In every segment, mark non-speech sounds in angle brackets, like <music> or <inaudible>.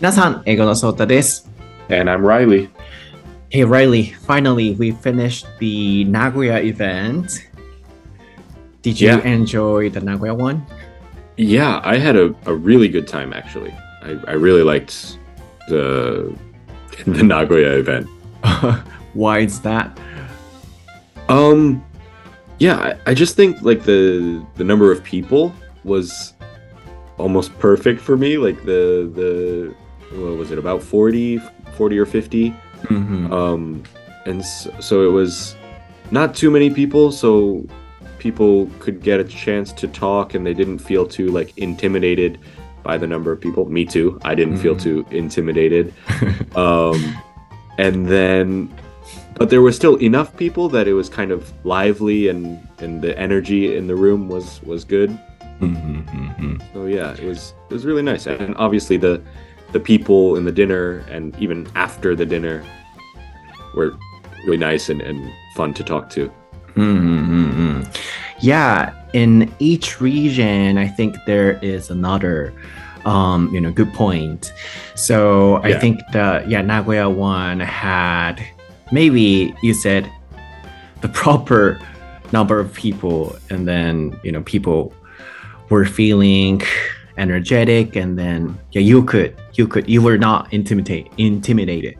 皆さん、英語のソータです。 And I'm Riley. Hey Riley, finally we finished the Nagoya event. Did you Yeah. enjoy the Nagoya one? Yeah, I had a, a really good time actually. I, I really liked the <laughs> the Nagoya event. <laughs> Why is that? Um yeah, I, I just think like the the number of people was almost perfect for me. Like the the what was it about 40 40 or 50 Mhm. um and so, so it was not too many people so people could get a chance to talk and they didn't feel too like intimidated by the number of people me too i didn't feel Mhm. too intimidated <laughs> um and then but there was still enough people that it was kind of lively and and the energy in the room was was good Mhm, mhm. so yeah, it was it was really nice, and obviously the the people in the dinner and even after the dinner were really nice and, and fun to talk to. Mm-hmm. Yeah, in each region, I think there is another, um, you know, good point. So I think the yeah Nagoya one had maybe you said the proper number of people, and then you know people were feeling energetic, and then yeah you could you could you were not intimidate intimidated.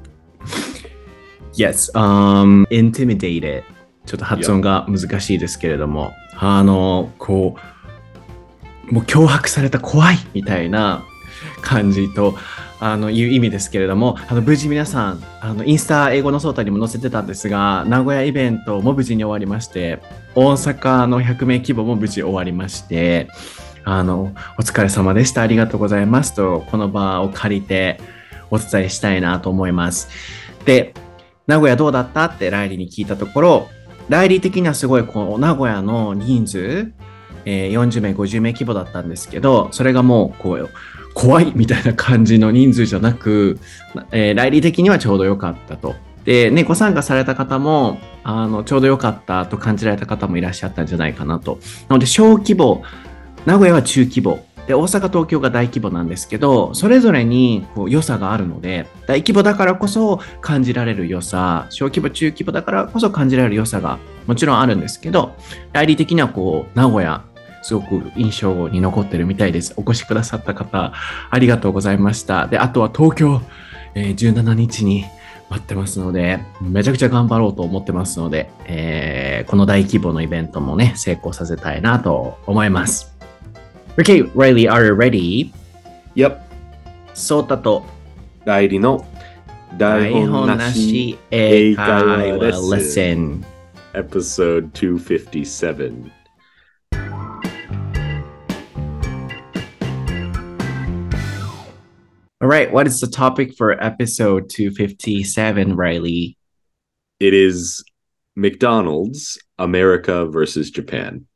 Yes, um, intimidated. ちょっと発音が難しいですけれども、あの、こう、もう脅迫された怖いみたいな感じと、あの、いう意味ですけれども、あの、無事皆さん、あの、インスタ英語のソータにも載せてたんですが、名古屋イベントも無事に終わりまして、大阪の100名規模も無事終わりまして、あの、お疲れ様でした。ありがとうございますと、この場を借りてお伝えしたいなと思います。で、名古屋どうだった？ってライリーに聞いたところ、ライリー的にはすごいこう名古屋の人数、えー40名、50名規模だったんですけど、それがもうこう怖いみたいな感じの人数じゃなく、えーライリー的にはちょうど良かったと。で、ね、ご参加された方も、あの、ちょうど良かったと感じられた方もいらっしゃったんじゃないかなと。なので、小規模、名古屋は中規模、で、大阪、東京が大規模なんですけど、それぞれにこう良さがあるので、大規模だからこそ感じられる良さ、小規模、中規模だからこそ感じられる良さがもちろんあるんですけど、ライリー的にはこう、名古屋、すごく印象に残ってるみたいです。お越しくださった方、ありがとうございました。で、あとは東京、えー17日に待ってますので、めちゃくちゃ頑張ろうと思ってますので、えーこの大規模のイベントもね、成功させたいなと思います。Okay, Riley, are you ready? Yep. ソータとライリーの台本なし英会話レッスン。Episode 257. All right, what is the topic for episode 257, Riley? It is McDonald's America versus Japan.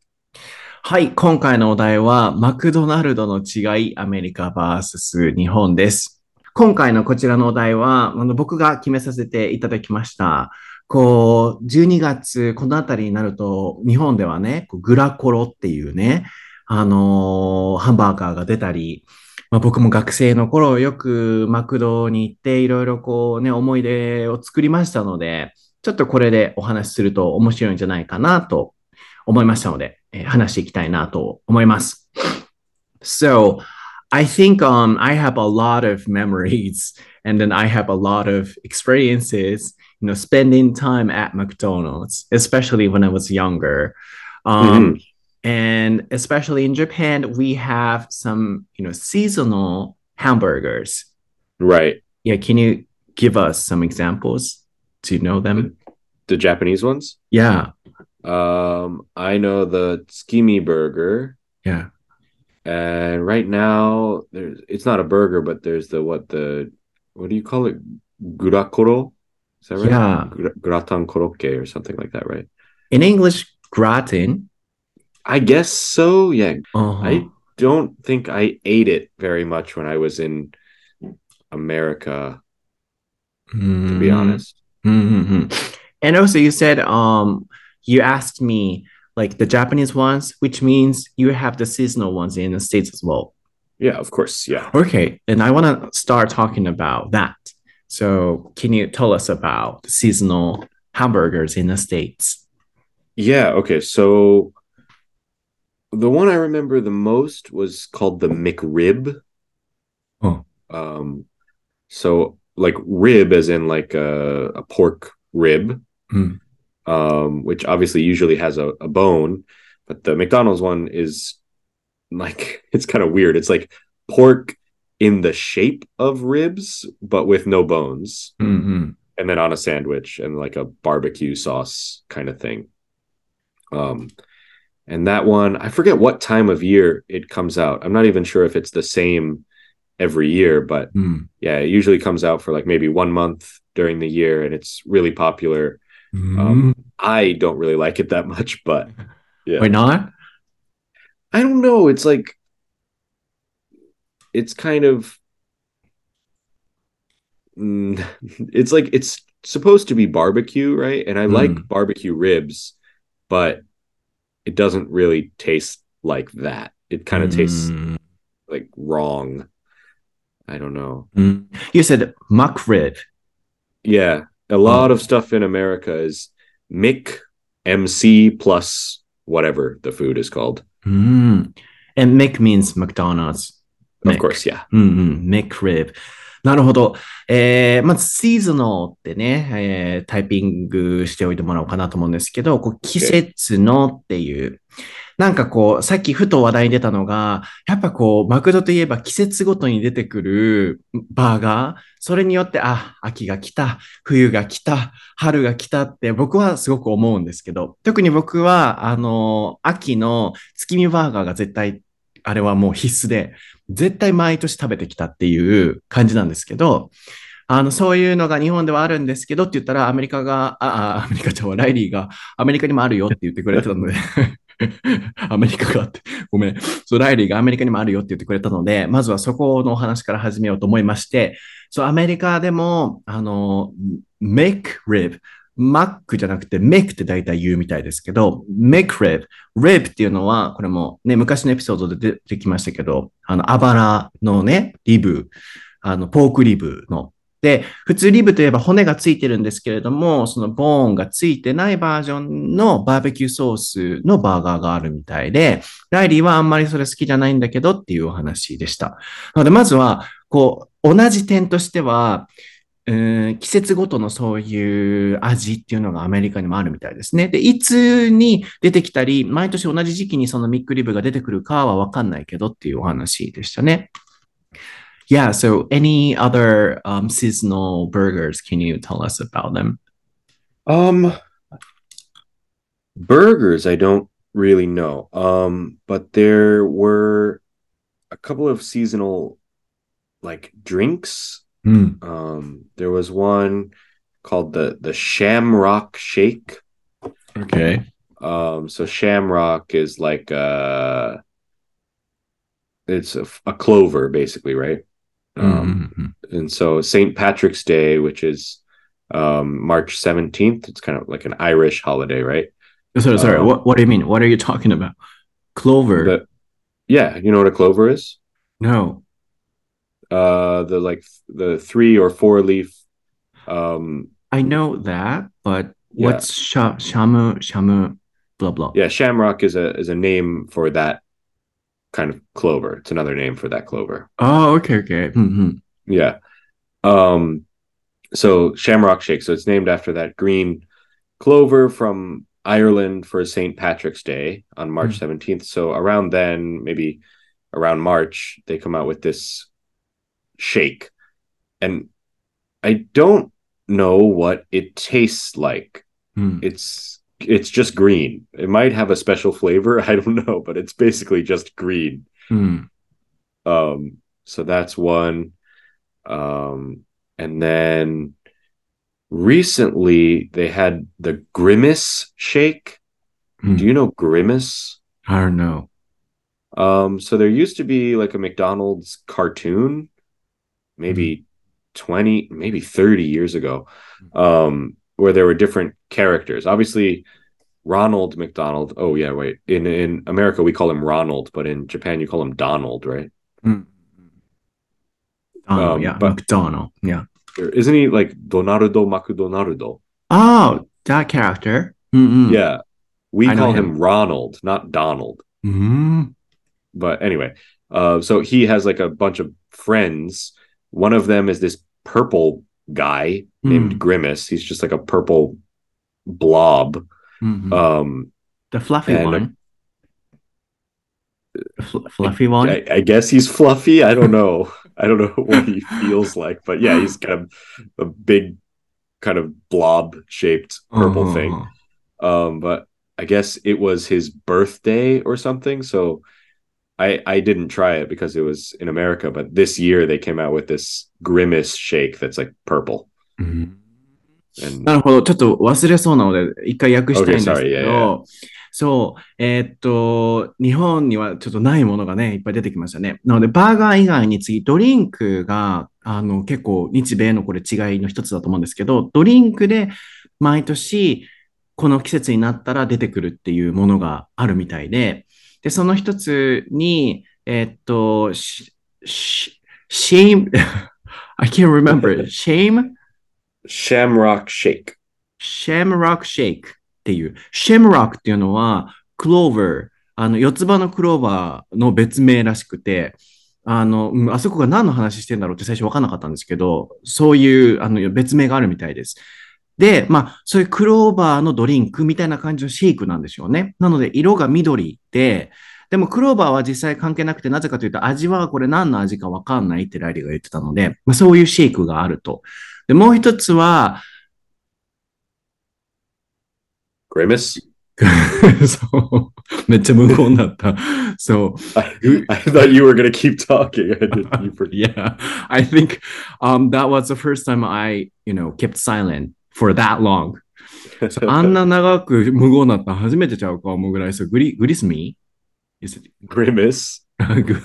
はい、今回のお題は、マクドナルドの違い、アメリカ VS 日本です。今回のこちらのお題は、あの僕が決めさせていただきました。こう、12月、このあたりになると、日本ではね、グラコロっていうね、あのーハンバーガーが出たり、まあ、僕も学生の頃よくマクドに行っていろいろこうね、思い出を作りましたので、ちょっとこれでお話しすると面白いんじゃないかなと思いましたので、えー話していきたいなと思います。So, I think um, I have a lot of memories and then I have a lot of experiences, you know, spending time at McDonald's, especially when I was younger. Um, And especially in Japan, we have some, you know, seasonal hamburgers. Right. Yeah, can you give us some examples? Do you know them? The Japanese ones? Yeah, Um, I know the Tsukimi Burger. yeah. And right now, there's it's not a burger, but there's the what the what do you call it? Gurakoro? Is that right? Yeah. Gra- Gratin korokke or something like that, right? In English, gratin. I guess so. Yeah. Uh-huh. I don't think I ate it very much when I was in America, to be Mm, honest. mhm. And also, you said um, you asked me like the Japanese ones, which means you have the seasonal ones in the States as well. Yeah, of course. Yeah. Okay, and I want to start talking about that. So, can you tell us about seasonal hamburgers in the States? Yeah. Okay. So the one I remember the most was called the McRib. Oh. Um, so like rib as in like a, a pork rib, Mm. Um, which obviously usually has a, a bone, but the McDonald's one is like <laughs> it's kind of weird. It's like pork in the shape of ribs, but with no bones, Mm-hmm. and then on a sandwich and like a barbecue sauce kind of thing. Um, and that one, I forget what time of year it comes out. I'm not even sure if it's the same every year, but Mm. yeah, it usually comes out for like maybe one month during the year, and it's really popular. Um, I don't really like it that much, but <laughs> yeah, Why not? I don't know. It's like it's kind of mm, <laughs> it's like it's supposed to be barbecue, right? And I like Mm. barbecue ribs, but it doesn't really taste like that. It kind of tastes Mm. like wrong. I don't know. Mm. You said McRib. Yeah, a lot of stuff in America is Mick MC plus whatever the food is called. Mm. And Mick means McDonald's. Of Mick. course, yeah. うんうん、メクリブ。なるほど。えー、まず、シーズノってね、えータイピングしておいてもらおうかなと思うんですけど、こう季節のっていう。 なんかこう、さっきふと話題に出たのが、やっぱこう、マクドといえば季節ごとに出てくるバーガー、それによって、あ、秋が来た、冬が来た、春が来たって僕はすごく思うんですけど、特に僕は、あの、秋の月見バーガーが絶対、あれはもう必須で、絶対毎年食べてきたっていう感じなんですけど、あの、そういうのが日本ではあるんですけどって言ったら、アメリカが、あ、あアメリカちゃんはライリーがアメリカにもあるよって言ってくれてたので、<laughs> アメリカがあって、ごめん。そう、ライリーがアメリカにもあるよって言ってくれたので、まずはそこのお話から始めようと思いまして、そう、アメリカでも、あの、make rib、マックじゃなくて make って大体言うみたいですけど、make rib、rib っていうのは、これもね、昔のエピソードで出てきましたけど、あの、あばらのね、リブ、あの、ポークリブの。で、普通リブといえば骨がついてるんですけれども、そのボーンがついてないバージョンのバーベキューソースのバーガーがあるみたいで、ライリーはあんまりそれ好きじゃないんだけどっていうお話でした。なので、まずは、こう、同じ点としては、うん季節ごとのそういう味っていうのがアメリカにもあるみたいですね。で、いつに出てきたり、毎年同じ時期にそのミックリブが出てくるかはわかんないけどっていうお話でしたね。Yeah, so any other um, seasonal burgers, can you tell us about them? Um, burgers, I don't really know. Um, but there were a couple of seasonal like drinks. Mm. Um, there was one called the the Shamrock Shake. Okay. Um, so Shamrock is like uh it's a, a clover basically, right? Um, Mhm. and so St. Patrick's Day, which is um March 17th, it's kind of like an Irish holiday, right? Sorry, sorry. um, what, what do you mean? What are you talking about? Clover? But yeah, you know what a clover is? no. Uh the like the three or four leaf um I know that, but Yeah. what's sha- shamu, shamu, blah, blah. yeah, shamrock is a is a name for that kind of clover. It's another name for that clover. Oh, okay, okay. Mhm. Yeah. Um so Shamrock Shake. So it's named after that green clover from Ireland for St. Patrick's Day on March 17th. So around then, maybe around March, they come out with this shake. And I don't know what it tastes like. Mm. It's it's just green. It might have a special flavor, <laughs> I don't know, but it's basically just green. Mm. Um, so that's one. Um, and then recently they had the Grimace shake. Mm. Do you know Grimace? I don't know. Um, so there used to be like a McDonald's cartoon, maybe 20, maybe 30 years ago, um, where there were different characters. Obviously, Ronald McDonald. Oh, yeah, wait. In in America, we call him Ronald, but in Japan, you call him Donald, right? Mm. Donald, Um, yeah, McDonald, yeah. Isn't he like Donaldo McDonaldo? Oh, that character. Mm-mm. Yeah. We I call him. him Ronald, not Donald. Mm. But anyway, uh, so he has like a bunch of friends. One of them is this purple guy named Mm. Grimace. He's just like a purple blob. Mhm. Um, the fluffy one. Fl- fluffy one. I, I guess he's fluffy. I don't know. <laughs> I don't know <laughs> what he feels like, but yeah, he's kind of a big, kind of blob shaped purple thing. Uh-huh. Um, but I guess it was his birthday or something. So I I didn't try it because it was in America. But this year they came out with this grimace shake that's like purple. うん。And なるほど。ちょっと忘れそうなので、一回訳したいんです Okay, sorry. け Yeah, ど、そう、えーっと、日本にはちょっとないものがね、いっぱい出てきましたね。なので、バーガー以外に次、ドリンクが、あの、結構日米のこれ違いの一つだと思うんですけど、ドリンクで毎年、この季節になったら出てくるっていうものがあるみたいで、で、その一つに、えーっと、し、し、shame, <laughs> I can't remember, shame? Shamrock Shake. シェムロックシェイクっていう。シェムロックっていうのは、クローバー、あの、四つ葉のクローバーの別名らしくて、あの、うんあそこが何の話してんだろうって最初分からなかったんですけど、そういう、あの、別名があるみたいです。で、まあ、そういうクローバーのドリンクみたいな感じのシェイクなんでしょうね。なので、色が緑で、でもクローバーは実際関係なくて、なぜかというと、味はこれ何の味か分かんないってライリーが言ってたので、まあ、そういうシェイクがあると。で、もう一つは、 Grimace? <laughs> そう。めっちゃ無言だった。そう。 I, <laughs> I thought you were gonna keep talking. I <laughs> didn't, you forgot. Yeah. I think um, that was the first time I, you know, kept silent for that long. そうあんな長く無言だったの初めてちゃうか思うぐらい、そう、グリ、グリスミー Is it- Grimace. グ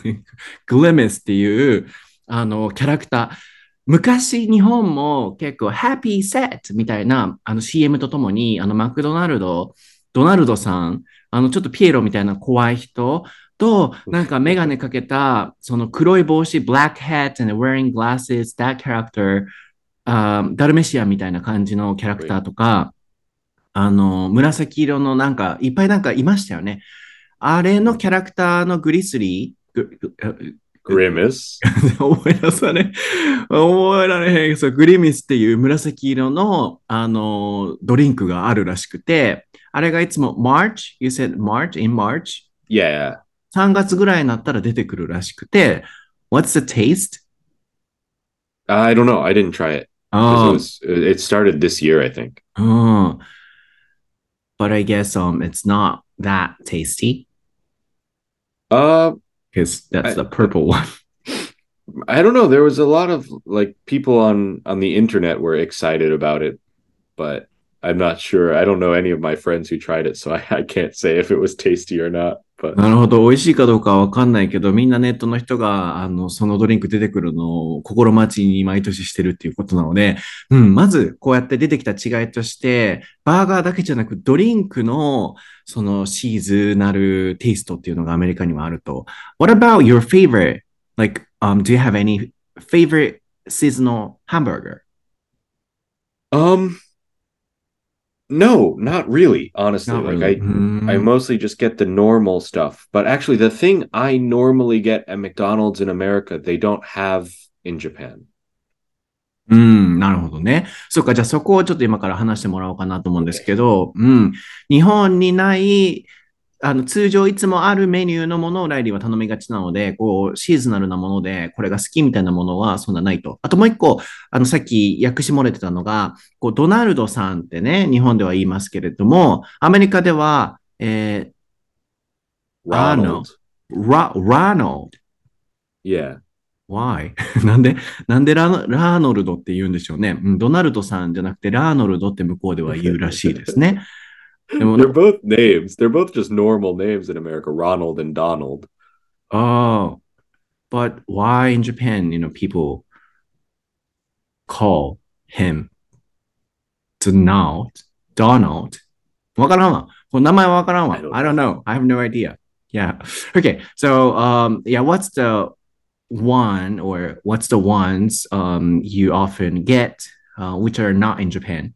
グレメスっていう、あの、キャラクター。 昔、日本も結構、ハッピーセットみたいな、あの CM とともに、あの、マクドナルド、ドナルドさん、あの、ちょっとピエロみたいな怖い人と、なんかメガネかけた、その黒い帽子、black hat and wearing glasses, that character, あーダルメシアみたいな感じのキャラクターとか、あの、紫色のなんか、いっぱいなんかいましたよね。あれのキャラクターのグリスリー、グ Grimace. 思い出さね、思いられへん。そう、グリミスっていう紫色の、あの、ドリンクがあるらしくて、あれがいつも March? You said March? In March? Yeah. 3月ぐらいになったら出てくるらしくて、What's the taste? I don't know. I didn't try it. あ 'Cause It, was, it started this year, I think. あ、うん。But I guess um, it's not that tasty Uh, because that's I- the purple one. <laughs> I don't know. There was a lot of like people on on the internet were excited about it, but I'm not sure. I don't know any of my friends who tried it, so I, I can't say if it was tasty or not. But なるほど。美味しいかどうかはわかんないけど、みんなネットの人が、あの、そのドリンク出てくるのを心待ちに毎年してるっていうことなので、うん、まず、こうやって出てきた違いとして、バーガーだけじゃなく、ドリンクの、そのシーズナルテイストっていうのがアメリカにはあると。What about your favorite? Like, um, do you have any favorite seasonal hamburger? um, no, not really. Honestly, Not like really. I Hmm. I mostly just get the normal stuff. But actually, the thing I normally get at McDonald's in America, they don't have in Japan. うん、なるほどね。そうか、じゃあそこをちょっと今から話してもらおうかなと思うんですけど、うん、日本にない、 あの、通常いつもあるメニューのものをライリーは頼みがちなので、こう、シーズナルなもので、これが好きみたいなものはそんなないと。あともう一個、あの、さっき訳し漏れてたのが、こう、ドナルドさんってね、日本では言いますけれども、アメリカでは、え.ー、ラ、ラノルド。Yeah. Why? <laughs> なんで、なんでラノラーノルドって言うんでしょうね。うんドナルドさんじゃなくてラーノルドって向こうでは言うらしいですね。They're both names. They're both just normal names in America, Ronald and Donald. Oh, but why in Japan, you know, people call him Donald, Donald. I don't know. I have no idea. Yeah. Okay. So, um, yeah, what's the one or what's the ones um you often get uh, which are not in Japan?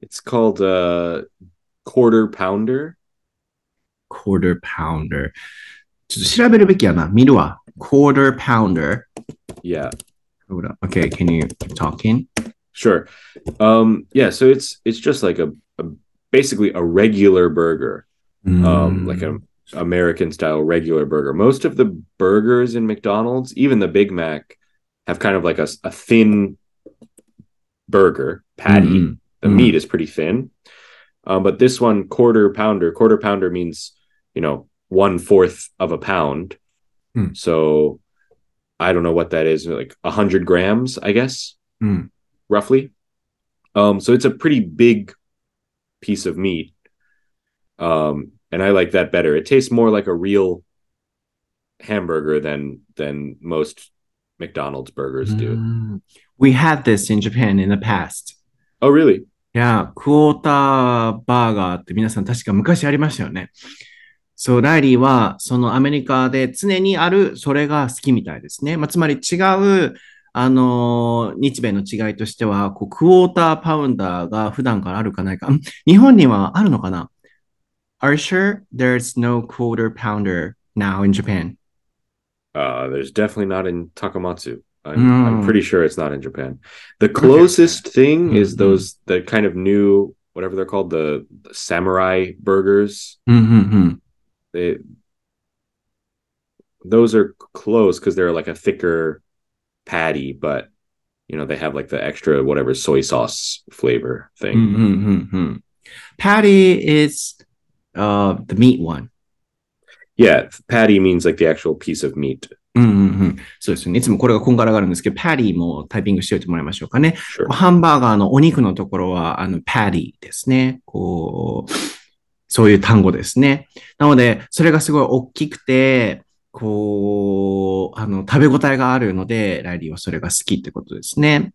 It's called uh, quarter pounder. Quarter pounder. ちょっと調べるべきやな。見るわ。Quarter pounder. Yeah, Hold on. Okay, can you keep talking? sure. Um, yeah, so it's it's just like a, a basically a regular burger, um, like a American style regular burger. Most of the burgers in McDonald's, even the Big Mac, have kind of like a, s- a thin burger patty. Mhm. The Mhm. meat is pretty thin. Um, but this one, quarter pounder, quarter pounder means, you know, one fourth of a pound. Mm. So I don't know what that is, like a hundred grams, I guess, Mm. roughly. Um, so it's a pretty big piece of meat. Um, and I like that better. It tastes more like a real hamburger than than most McDonald's burgers do. Mm. We had this in Japan in the past. Oh, really? いや、クォーターバーガーって皆さん確か昔ありましたよね。そう、ライリーはそのアメリカで常にあるそれが好きみたいですね。まあ、つまり違う、あのー日米の違いとしては、こうクォーターパウンダーが普段からあるかないか。日本にはあるのかな ?Are you sure there's no quarter pounder now in Japan? Uh, there's definitely not in Takamatsu. I'm, mm. I'm hmm. pretty sure it's not in Japan. The closest okay. thing mm-hmm. is hmm. those the kind of new whatever they're called the, the samurai burgers. Mm-hmm. They those are close because they're like a thicker patty, but you know they have like the extra whatever soy sauce flavor thing. Mm-hmm. Patty is uh the meat one. Yeah, patty means like the actual piece of meat. うんうんうん。そうですよね。いつもこれがこんがらがるんですけど、パディもタイピングしておいてもらいましょうかね。Sure. ハンバーガーのお肉のところは、あの、パディですね。こう、そういう単語ですね。なので、それがすごい大きくて、こう、あの、食べ応えがあるので、ライリーはそれが好きってことですね。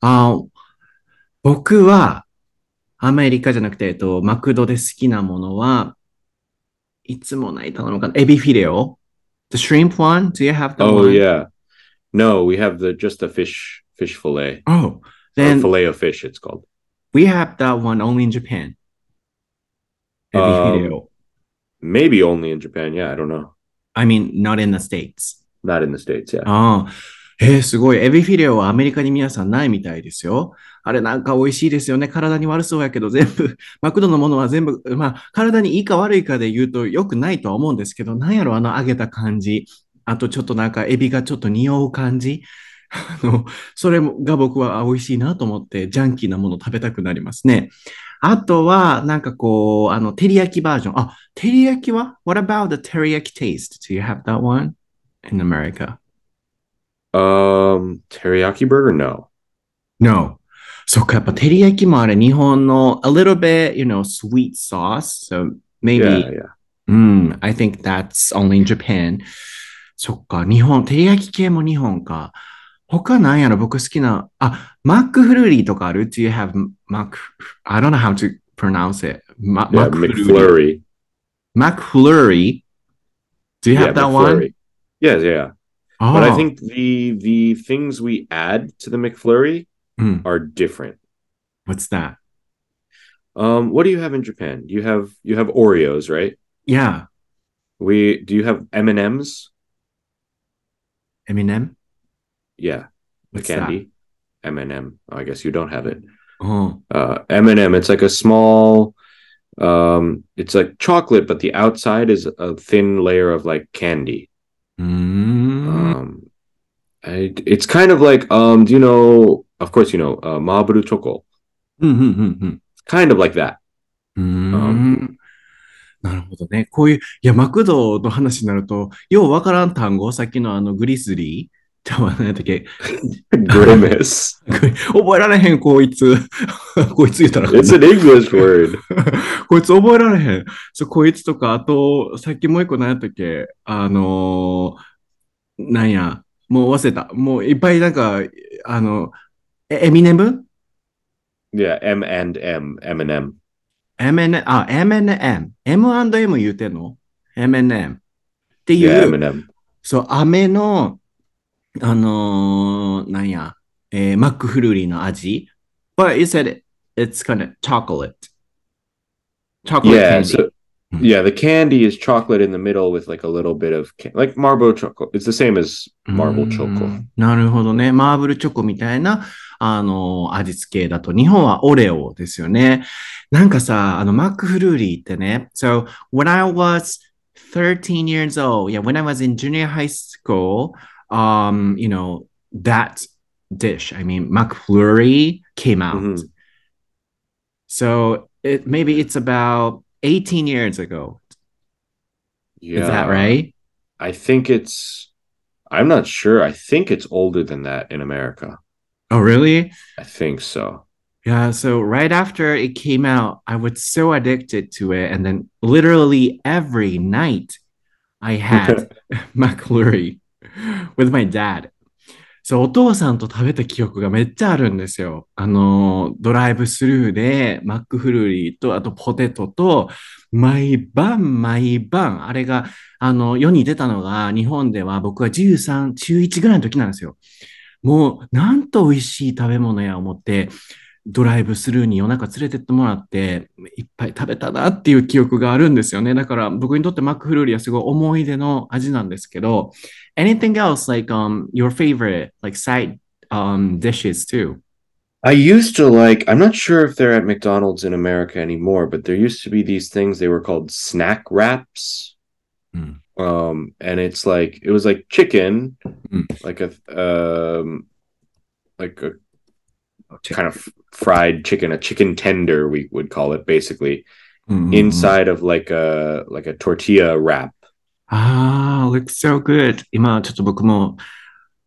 あ僕は、アメリカじゃなくて、えっと、マクドで好きなものは、いつもない頼むかな。エビフィレオ ?The shrimp one? Do you have that Oh one? yeah. No, we have the just the fish fish fillet. Oh, Or then fillet of fish it's called. we have that one only in Japan. Ebi Um, fideo. Maybe only in Japan. Yeah, I don't know. I mean, not in the States. Not in the States, yeah. ああ、えー、すごい。エビフィレオはアメリカに皆さんないみたいですよ。 あれなんか美味しいですよね。体に悪そうやけど、全部、<laughs> マクドのものは全部、まあ、体にいいか悪いかで言うと良くないとは思うんですけど、なんやろ、あの揚げた感じ。あとちょっとなんかエビがちょっと匂う感じ。<laughs> あの、それが僕はあ美味しいなと思って、ジャンキーなもの食べたくなりますね。あとは、なんかこう、あの、照り焼きバージョン。あ、照り焼きは ?What about the teriyaki taste? Do you have that one in America? Um teriyaki burger? No. No. そっか、やっぱ照り焼きもあれ、日本の a little bit, you know, sweet sauce. So maybe, Yeah, yeah. うん、I think that's only in Japan. そっか、日本、照り焼き系も日本か。他なんやろ、僕好きな、あ、マックフルーリーとかある ?Do you have マック、I don't know how to pronounce it. マ Yeah, マックフルーリー。 McFlurry. マックフルーリー Do you Yeah, have that one? McFlurry. Yeah, yeah. Oh, But I think the the things we add to the McFlurry mm. are different. What's that? Um, what do you have in Japan? You have you have Oreos, right? Yeah. We do you have M and M's? M and M. Yeah, What's candy. M and M. Oh, I guess you don't have it. Oh. Uh, M and M. It's like a small. Um, it's like chocolate, but the outside is a thin layer of like candy. Mm. Um, I, it's kind of like um, do you know Of course, you know uh, Marlboro Choco. Kind of like that. うーんなるほどね。こういう、いや、マクドの話になると、ようわからん単語、さっきのあのグリスリーちゃうわ何やったっけ <laughs> Grimace. <laughs> 覚えられへん、こいつ。<laughs> こいつ言ったら it's な an English word. こいつ覚えられへん。そう、こいつとか、あと、さっきもう一個何やったっけ？あのーなんや、もう忘れた。もういっぱいなんか、あの、えエミネム Yeah, M and M, M and M. ?M&M、あ、M&M。M&M 言うてんの ?M&M。ってい Yeah, う、M and M. そう、飴の、あのーなんや、えーマックフルーリーの味。But you said it's kind of chocolate. Chocolate yeah, candy. so Hmm. yeah, the candy is chocolate in the middle with like a little bit of like Marlboro chocolate. It's the same as marble うー choco. んなるほどね。マーブルチョコみたいな、あの、味付けだと、日本はオレオですよね。なんかさ、あの、マックフルーリーってね、So, when I was 13 years old, yeah, when I was in junior high school, um, you know, that dish, I mean, McFlurry came out. Mhm. So, it, maybe it's about 18 years ago. Yeah, Is that right? I think it's. I'm not sure. I think it's older than that in America. Oh, really? I think so. Yeah, so right after it came out, I was so addicted to it. And then literally every night I had McFlurry with my dad. そう、お父さんと食べた記憶がめっちゃあるんですよ。あの、ドライブスルーでマックフルーリーと、あとポテトと、毎晩毎晩、あれが、あの、世に出たのが、日本では僕は13、中1ぐらいの時なんですよ。もう、なんと美味しい食べ物や思って、ドライブスルーに夜中連れてってもらって、いっぱい食べたなっていう記憶があるんですよね。だから僕にとってマックフルーリーはすごい思い出の味なんですけど、anything else like um your favorite like side um dishes too? I used to like. I'm not sure if they're at McDonald's in America anymore, but there used to be these things. They were called snack wraps. Mm. Um, and it's like it was like chicken, Mm. like a um, like a kind of fried chicken, a chicken tender, we would call it basically, うんうんうん inside of like a like a tortilla wrap. ああ、looks so good. 今ちょっと僕も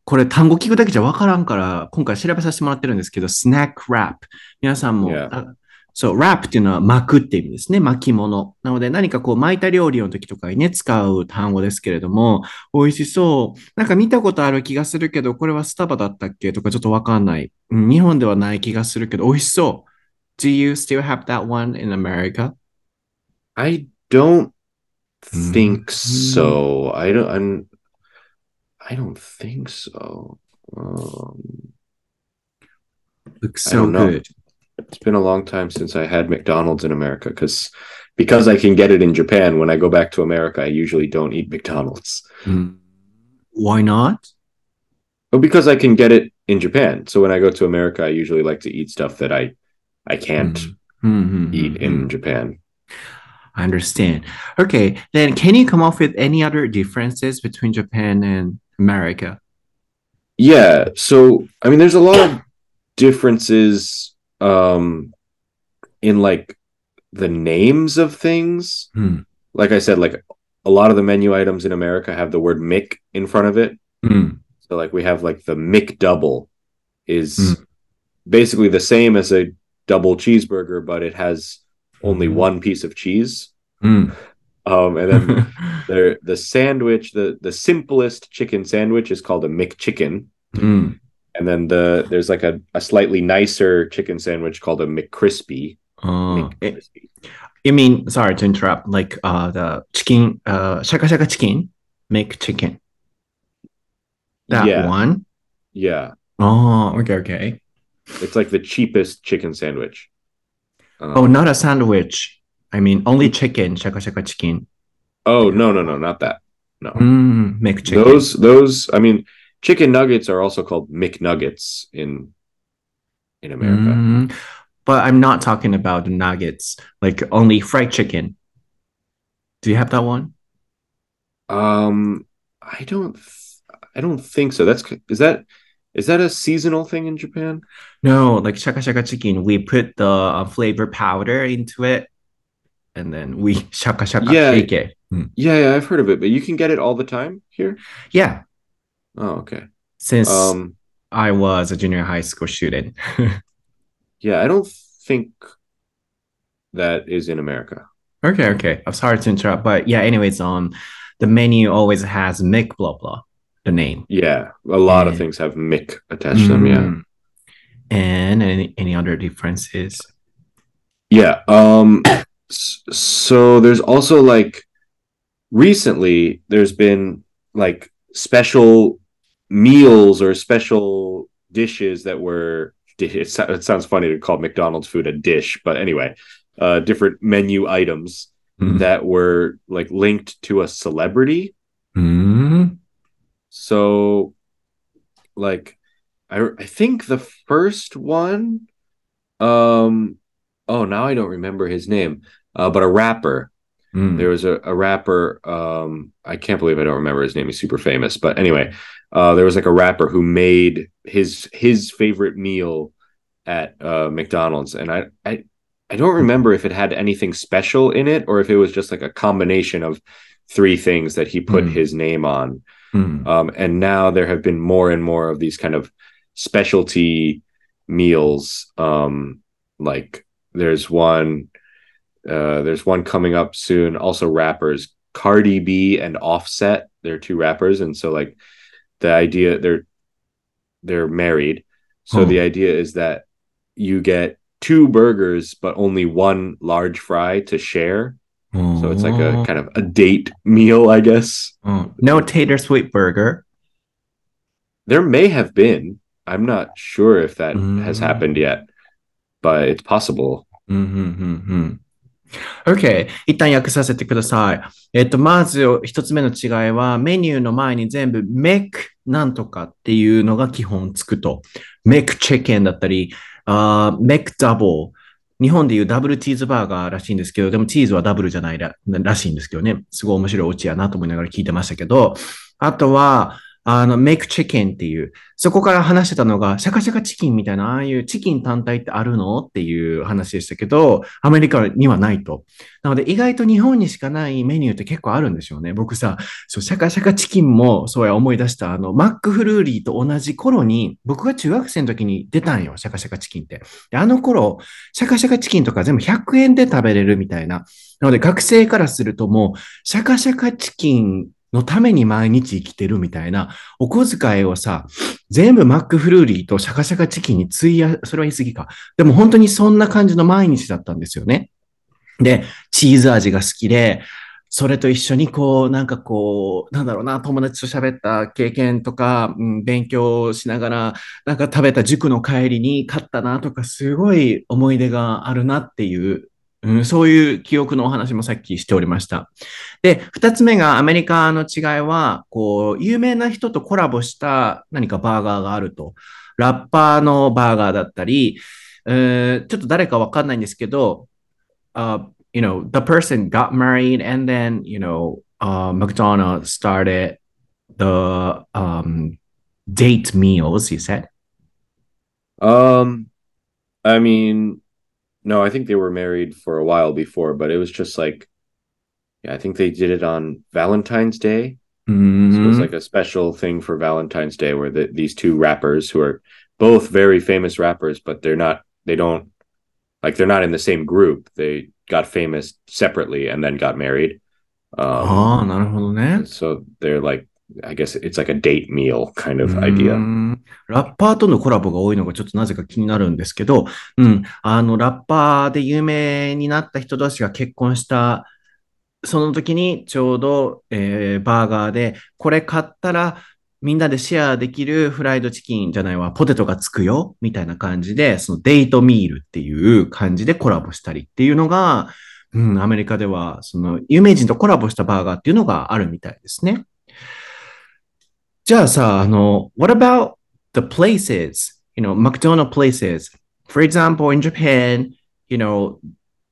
これ単語聞くだけじゃわからんから今回調べさせてもらってるんですけど、スナックラップ。皆さんも、 Yeah. あそう、ラップっていうのは巻くっていう意味ですね。巻き物。なので何かこう巻いた料理の時とかにね、使う単語ですけれども、美味しそう。なんか見たことある気がするけど、これはスタバだったっけとかちょっとわかんない。うん日本ではない気がするけど、美味しそう。Do you still have that one in America? I don't think Mm. so. I don't. I'm, I don't think so. Um, Looks so good. It's been a long time since I had McDonald's in America because because I can get it in Japan. When I go back to America, I usually don't eat McDonald's. Mm. Why not? But because I can get it in Japan, so when I go to America, I usually like to eat stuff that I I can't Mhm, eat in. Japan. I understand. Okay, then can you come up with any other differences between Japan and America? Yeah, so I mean, there's a lot of differences um, in like the names of things. Hmm. Like I said, like a lot of the menu items in America have the word Mick in front of it. Mm. So like we have like the Mick double is Mm. basically the same as a double cheeseburger, but it has only Mhm. one piece of cheese. Mm. Um, and then <laughs> the the sandwich, the the simplest chicken sandwich is called a McChicken. Mm. And then the there's like a, a slightly nicer chicken sandwich called a McCrispy. Oh, eh, McCrispy. you mean, sorry to interrupt, like uh, the chicken, uh, shaka shaka chicken, make chicken. That yeah, one? yeah. Oh, okay, okay. It's like the cheapest chicken sandwich. Um, Oh, not a sandwich. I mean, only chicken, shaka shaka chicken. oh no no no not that. No. Mm, make chicken. Those those I mean chicken nuggets are also called McNuggets in in America. Mm, but I'm not talking about nuggets, like only fried chicken. Do you have that one? Um I don't th- I don't think so. That's is that is that a seasonal thing in Japan? No, like shaka shaka chicken, we put the uh, flavor powder into it and then we <laughs> shaka shaka Yeah. shake it. Mm. Yeah, yeah, I've heard of it, but you can get it all the time here? Yeah, Oh, okay. since Um I was a junior high school student. <laughs> yeah, I don't think that is in America. okay, okay. I'm sorry to interrupt, but yeah, anyways, um, the menu always has Mick blah blah, the name. Yeah, a lot of things have Mick attached to them, yeah. Mm. And any any other differences? Yeah. Um so there's also like recently there's been like special meals or special dishes that were it, sounds funny to call McDonald's food a dish, but anyway, uh, different menu items mm-hmm. that were like linked to a celebrity. Mm-hmm. So, like, I I think the first one, um, oh now I don't remember his name, uh, but a rapper. Mm. There was a, a rapper. Um, I can't believe I don't remember his name. He's super famous, but anyway, uh, there was like a rapper who made his his favorite meal at uh, McDonald's, and I, I I don't remember if it had anything special in it or if it was just like a combination of three things that he put mm. his name on. Mm. Um, and now there have been more and more of these kind of specialty meals. Um, like there's one, uh, there's one coming up soon. Also, rappers Cardi B and Offset. They're two rappers, and so like the idea they're they're married. So hmm. the idea is that you get two burgers but only one large fry to share. So it's like a oh. kind of a date meal, I guess. Hmm. No tater sweet burger. There may have been. I'm not sure if that has hmm. happened yet, but it's possible. Mm-hmm, mm-hmm. OK。一旦訳させてください。えっと、まず一つ目の違いは、メニューの前に全部 make なんとかっていうのが基本つくと。make chicken だったり、uh, make double 日本でいうダブルチーズバーガーらしいんですけど、でもチーズはダブルじゃないららしいんですけどね。すごい面白いオチやなと思いながら聞いてましたけど、あとは、あの、メイクチキンっていう、そこから話してたのが、シャカシャカチキンみたいな、ああいうチキン単体ってあるのっていう話でしたけど、アメリカにはないと。なので、意外と日本にしかないメニューって結構あるんでしょうね。僕さ、そう、シャカシャカチキンも、そうや思い出した、あの、マックフルーリーと同じ頃に、僕が中学生の時に出たんよ、シャカシャカチキンって。であの頃、シャカシャカチキンとか全部100円で食べれるみたいな。なので、学生からするともう、シャカシャカチキンのために毎日生きてるみたいな、お小遣いをさ、全部マックフルーリーとシャカシャカチキンに費や、それは言い過ぎか。でも本当にそんな感じの毎日だったんですよね。で、チーズ味が好きで、それと一緒にこう、なんかこう、なんだろうな、友達と喋った経験とか、うん、勉強しながら、なんか食べた塾の帰りに買ったなとか、すごい思い出があるなっていううん、そういう記憶のお話もさっきしておりました。で、二つ目がアメリカの違いは、こう、有名な人とコラボした何かバーガーがあると。ラッパーのバーガーだったり、えー、ちょっと誰かわかんないんですけど、uh, you know, the person got married and then, you know, uh, McDonald's started the um, date meals, you said? Um, I mean, no, I think they were married for a while before, but it was just like, yeah, I think they did it on Valentine's Day. Mm-hmm. So it was like a special thing for Valentine's Day where the, these two rappers who are both very famous rappers, but they're not, they don't, like, they're not in the same group. They got famous separately and then got married. Um, so they're like I guess it's like a date meal kind of idea. ラッパーとのコラボが多いのがちょっとなぜか気になるんですけど、うん、あの、ラッパーで有名になった人同士が結婚したその時にちょうど、えー、バーガーで、これ買ったらみんなでシェアできるフライドチキンじゃないわ、ポテトがつくよ、みたいな感じで、そのデートミールっていう感じでコラボしたりっていうのが、うん、アメリカでは、その有名人とコラボしたバーガーっていうのがあるみたいですね。じゃあさ、あの、what about the places, you know, McDonald places? For example, in Japan, you know,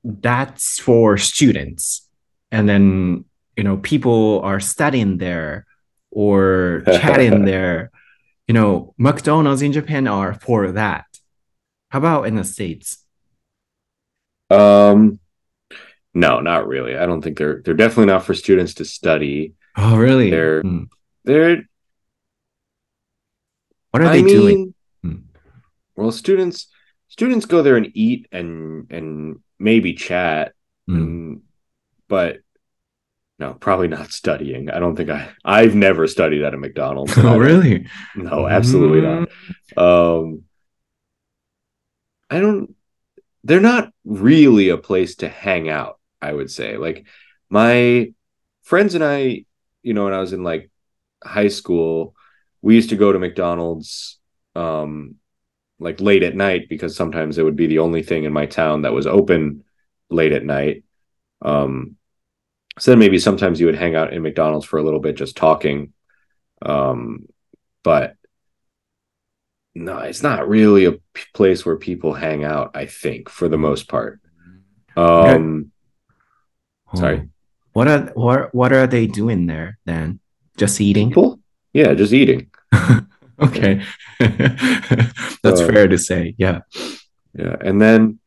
that's for students. And then, you know, people are studying there or <laughs> chatting there. You know, McDonald's in Japan are for that. How about in the States? Um, no, not really. I don't think they're they're definitely not for students to study. Oh, really? They're mm. they're what are I they mean, doing? Hmm. Well, students students go there and eat and and maybe chat, mm. and, but no, probably not <laughs> studying. I don't think I I've never studied at a McDonald's. <laughs> oh, really? No, absolutely mm. not. Um, I don't. They're not really a place to hang out. I would say, like my friends and I, you know, when I was in like high school, we used to go to McDonald's um like late at night because sometimes it would be the only thing in my town that was open late at night. Um so then maybe sometimes you would hang out in McDonald's for a little bit just talking. Um but no, it's not really a place where people hang out, I think, for the most part. Um Sorry. Oh. What are what what are they doing there then? Just eating? people? Yeah, just eating. <laughs> Okay. <laughs> That's So- fair to say. Yeah. Yeah, and then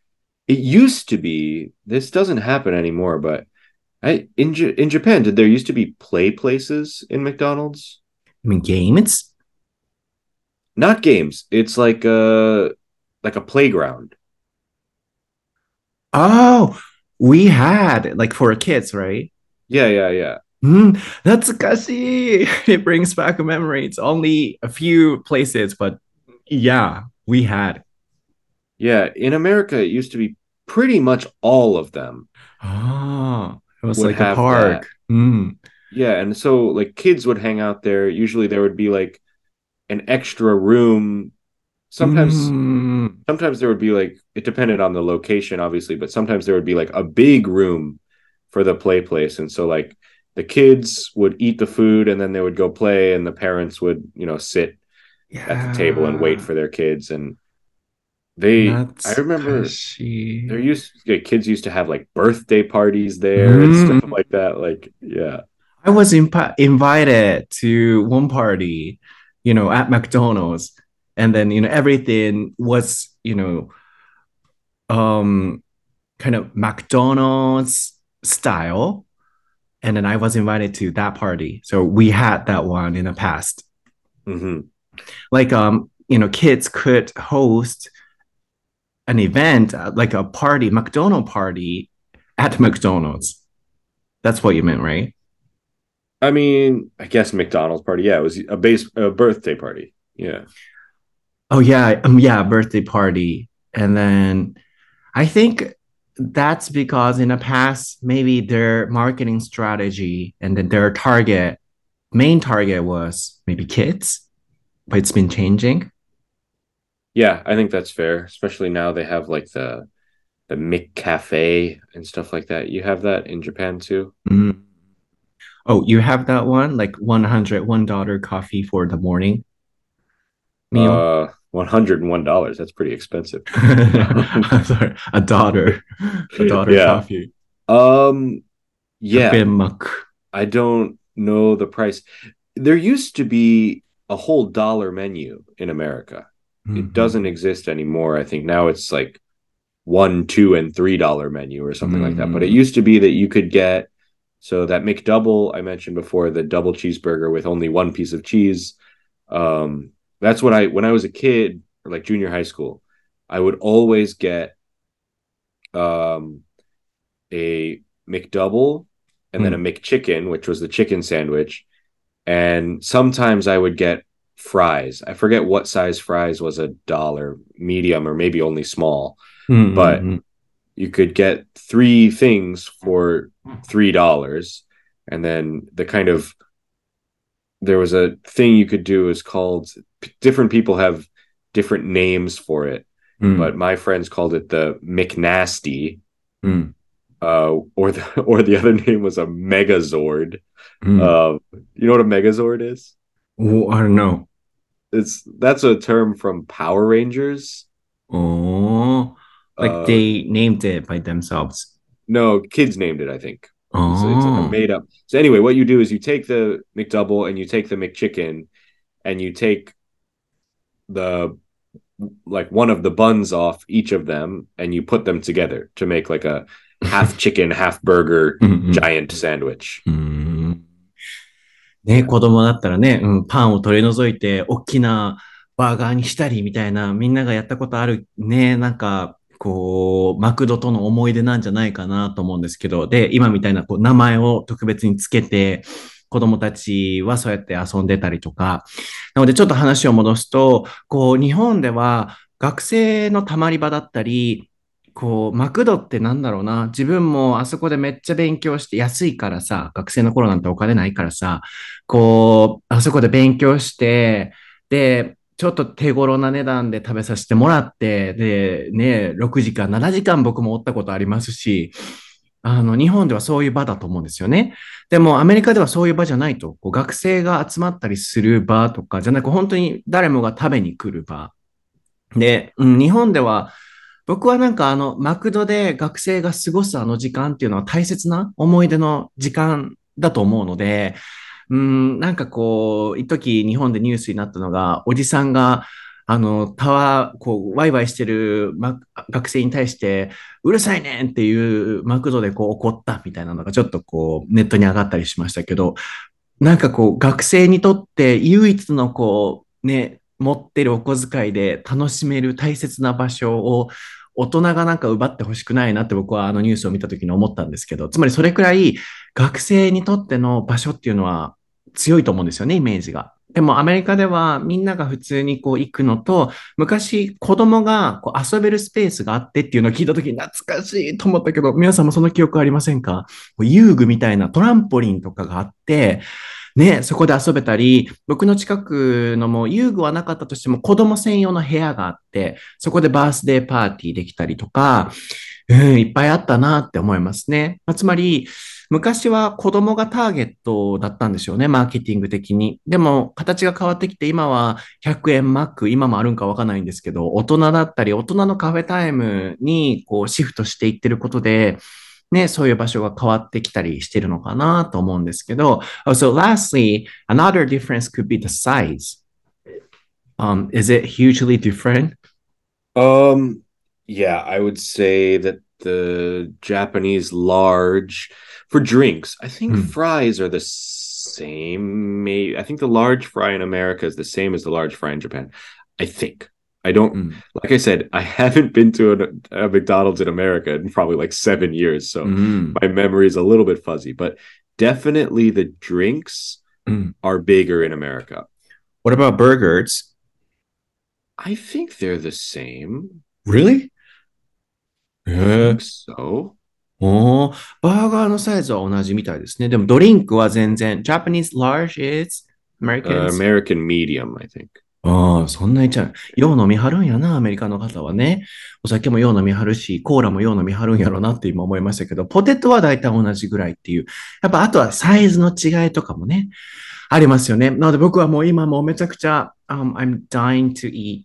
it used to be this doesn't happen anymore, but I in J- in Japan did there used to be play places in McDonald's? I mean games? Not games. It's like a like a playground. Oh, we had like for kids, right? Yeah, yeah, yeah. Mm, that's Kashi. <laughs> It brings back a memory. It's only a few places, but yeah, we had. Yeah, in America it used to be pretty much all of them. Oh, it was like a park. Mm. Yeah, and so like kids would hang out there. Usually there would be like an extra room. Sometimes Mm. sometimes there would be like it depended on the location obviously but sometimes there would be like a big room for the play place and so like the kids would eat the food and then they would go play and the parents would you know sit at the table and wait for their kids. And they i remember Natsukashi. there used like, kids used to have like birthday parties there and Mm. stuff like that like yeah. I was imp- invited to one party, you know, at McDonald's, and then you know everything was you know, um, kind of McDonald's style, and then I was invited to that party. So we had that one in the past. hmm Like um, you know, kids could host an event uh, like a party, McDonald party at McDonald's. That's what you meant, right? i mean i guess mcdonald's party yeah it was a base a birthday party yeah Oh yeah, um, yeah, birthday party. And then I think that's because in the past, maybe their marketing strategy and then their target, main target was maybe kids, but it's been changing. Yeah, I think that's fair, especially now they have like the the McCafé and stuff like that. You have that in Japan too? Mm. Oh, you have that one, like $101 coffee for the morning meal. Uh $101. That's pretty expensive. <laughs> I'm sorry, a daughter, a daughter Yeah. coffee. Um yeah. I don't know the price. There used to be a whole dollar menu in America. Mm-hmm. It doesn't exist anymore. I think now it's like one, two, and three dollar menu or something like that. But it Mhm. used to be that you could get so that McDouble I mentioned before, the double cheeseburger with only one piece of cheese. Um, that's what I when I was a kid, like junior high school, I would always get um a McDouble and then a McChicken, which was the chicken sandwich. And sometimes I would get fries. I forget what size fries was a dollar, medium, or maybe only small. Mhm, but- mhm. You could get three things for three dollars. And then the kind of there was a thing you could do is called different people have different names for it, Mm, but my friends called it the McNasty. mm, Uh, or the <laughs> or the other name was a Megazord. mm. Uh, you know what a Megazord is? Oh, I don't know. It's that's a term from Power Rangers. Oh, like Uh, they named it by themselves. No, kids named it. I think Oh, it's, it's like made up. So anyway, what you do is you take the McDouble and you take the McChicken, and you take the like one of the buns off each of them, and you put them together to make like a half chicken, half burger Mm, mm, giant sandwich. うんね、子供だったらね、うん、パンを取り除いて、大きなバーガーにしたりみたいな、みんながやったことあるね、なんか、こう、マクドとの思い出なんじゃないかなと思うんですけど、で、今みたいなこう名前を特別につけて、子供たちはそうやって遊んでたりとか。なので、ちょっと話を戻すと、こう、日本では学生のたまり場だったり、こう、マクドってなんだろうな。自分もあそこでめっちゃ勉強して、安いからさ、学生の頃なんてお金ないからさ、こう、あそこで勉強して、で、ちょっと手頃な値段で食べさせてもらって、で、ね、6時間、7時間僕もおったことありますし、あの、日本ではそういう場だと思うんですよね。でも、アメリカではそういう場じゃないと、こう学生が集まったりする場とかじゃなく、本当に誰もが食べに来る場。で、うん、日本では、僕はなんかあの、マクドで学生が過ごすあの時間っていうのは大切な思い出の時間だと思うので、うん、なんかこう、一時日本でニュースになったのが、おじさんが、あの、タワー、こう、ワイワイしてる、ま、学生に対して、うるさいねんっていうマクドでこう怒ったみたいなのがちょっとこう、ネットに上がったりしましたけど、なんかこう、学生にとって唯一のこう、ね、持ってるお小遣いで楽しめる大切な場所を大人がなんか奪ってほしくないなって僕はあのニュースを見た時に思ったんですけど、つまりそれくらい学生にとっての場所っていうのは強いと思うんですよね、イメージが。でもアメリカではみんなが普通にこう行くのと、昔子供がこう遊べるスペースがあってっていうのを聞いた時に懐かしいと思ったけど、皆さんもその記憶ありませんか？遊具みたいなトランポリンとかがあって、ね、そこで遊べたり、僕の近くのも遊具はなかったとしても子供専用の部屋があって、そこでバースデーパーティーできたりとか、うん、いっぱいあったなって思いますね。まあ、つまり、昔は子供がターゲットだったんでしょうね、マーケティング的に。でも、形が変わってきて、今は100円マック、今もあるんかわかんないんですけど、大人だったり、大人のカフェタイムにこうシフトしていってることで、ね、そういう場所が変わってきたりしてるのかなと思うんですけど、so lastly, another difference could be the size. Um, is it hugely different? Um, yeah, I would say that the Japanese large for drinks. I think mm. fries are the same. Maybe I think the large fry in America is the same as the large fry in Japan. I think. I don't mm. like I said, I <laughs> haven't been to a McDonald's in America in probably like seven years, so mm. my memory is a little bit fuzzy. But definitely the drinks mm. are bigger in America. What about burgers? I think they're the same. Really? Yeah. So. Oh, おお、バーガーのサイズは同じみたいですね。でもドリンクは全然、Japanese large is American、uh, American medium, I think. ああ、そんなにちゃう。よう飲みはるんやな、アメリカの方はね。お酒もよう飲みはるし、コーラもよう飲みはるんやろなって今思いましたけど、ポテトは大体同じぐらいっていう。やっぱあとはサイズの違いとかもね、ありますよね。なので僕はもう今もうめちゃくちゃ、um, I'm dying to eat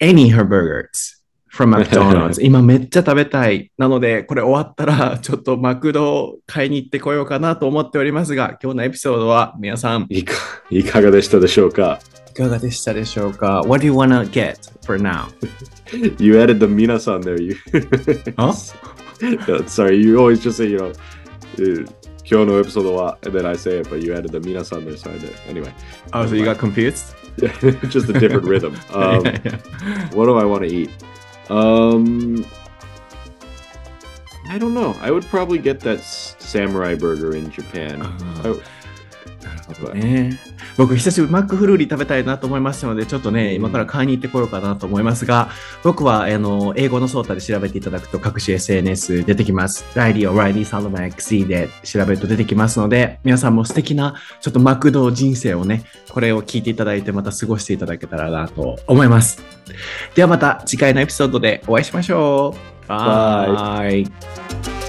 any her burgers. From McDonald's 今めっちゃ食べたい。なので、これ終わったら、ちょっとマクド買いに行ってこようかなと思っておりますが、今日のエピソードは皆さん、いかいかがでしたでしょうかいかがでしたでしょうか ?What do you wanna get for now? you added the 皆さん there. You... huh? Sorry, you always just say, you know, uh, 今日のエピソードは、and then I say it, but you added the 皆さん there, so I did. Anyway. Oh, so you got confused? just a different rhythm. Um, yeah, yeah. What do I want to eat? Um, I don't know. I would probably get that samurai burger in Japan. Uh, I, ね。僕、久しぶりマックフルーリー食べたいなと思いましたので、ちょっとね、今から買いに行ってこようかなと思いますが、僕は、あの、英語のソータで調べていただくと各種 SNS 出てきます。ライリー、オライリー、サンドマン XE で調べると出てきますので、皆さんも素敵な、ちょっとマクド人生をね、これを聞いていただいて、また過ごしていただけたらなと思います。ではまた次回のエピソードでお会いしましょう。バイ。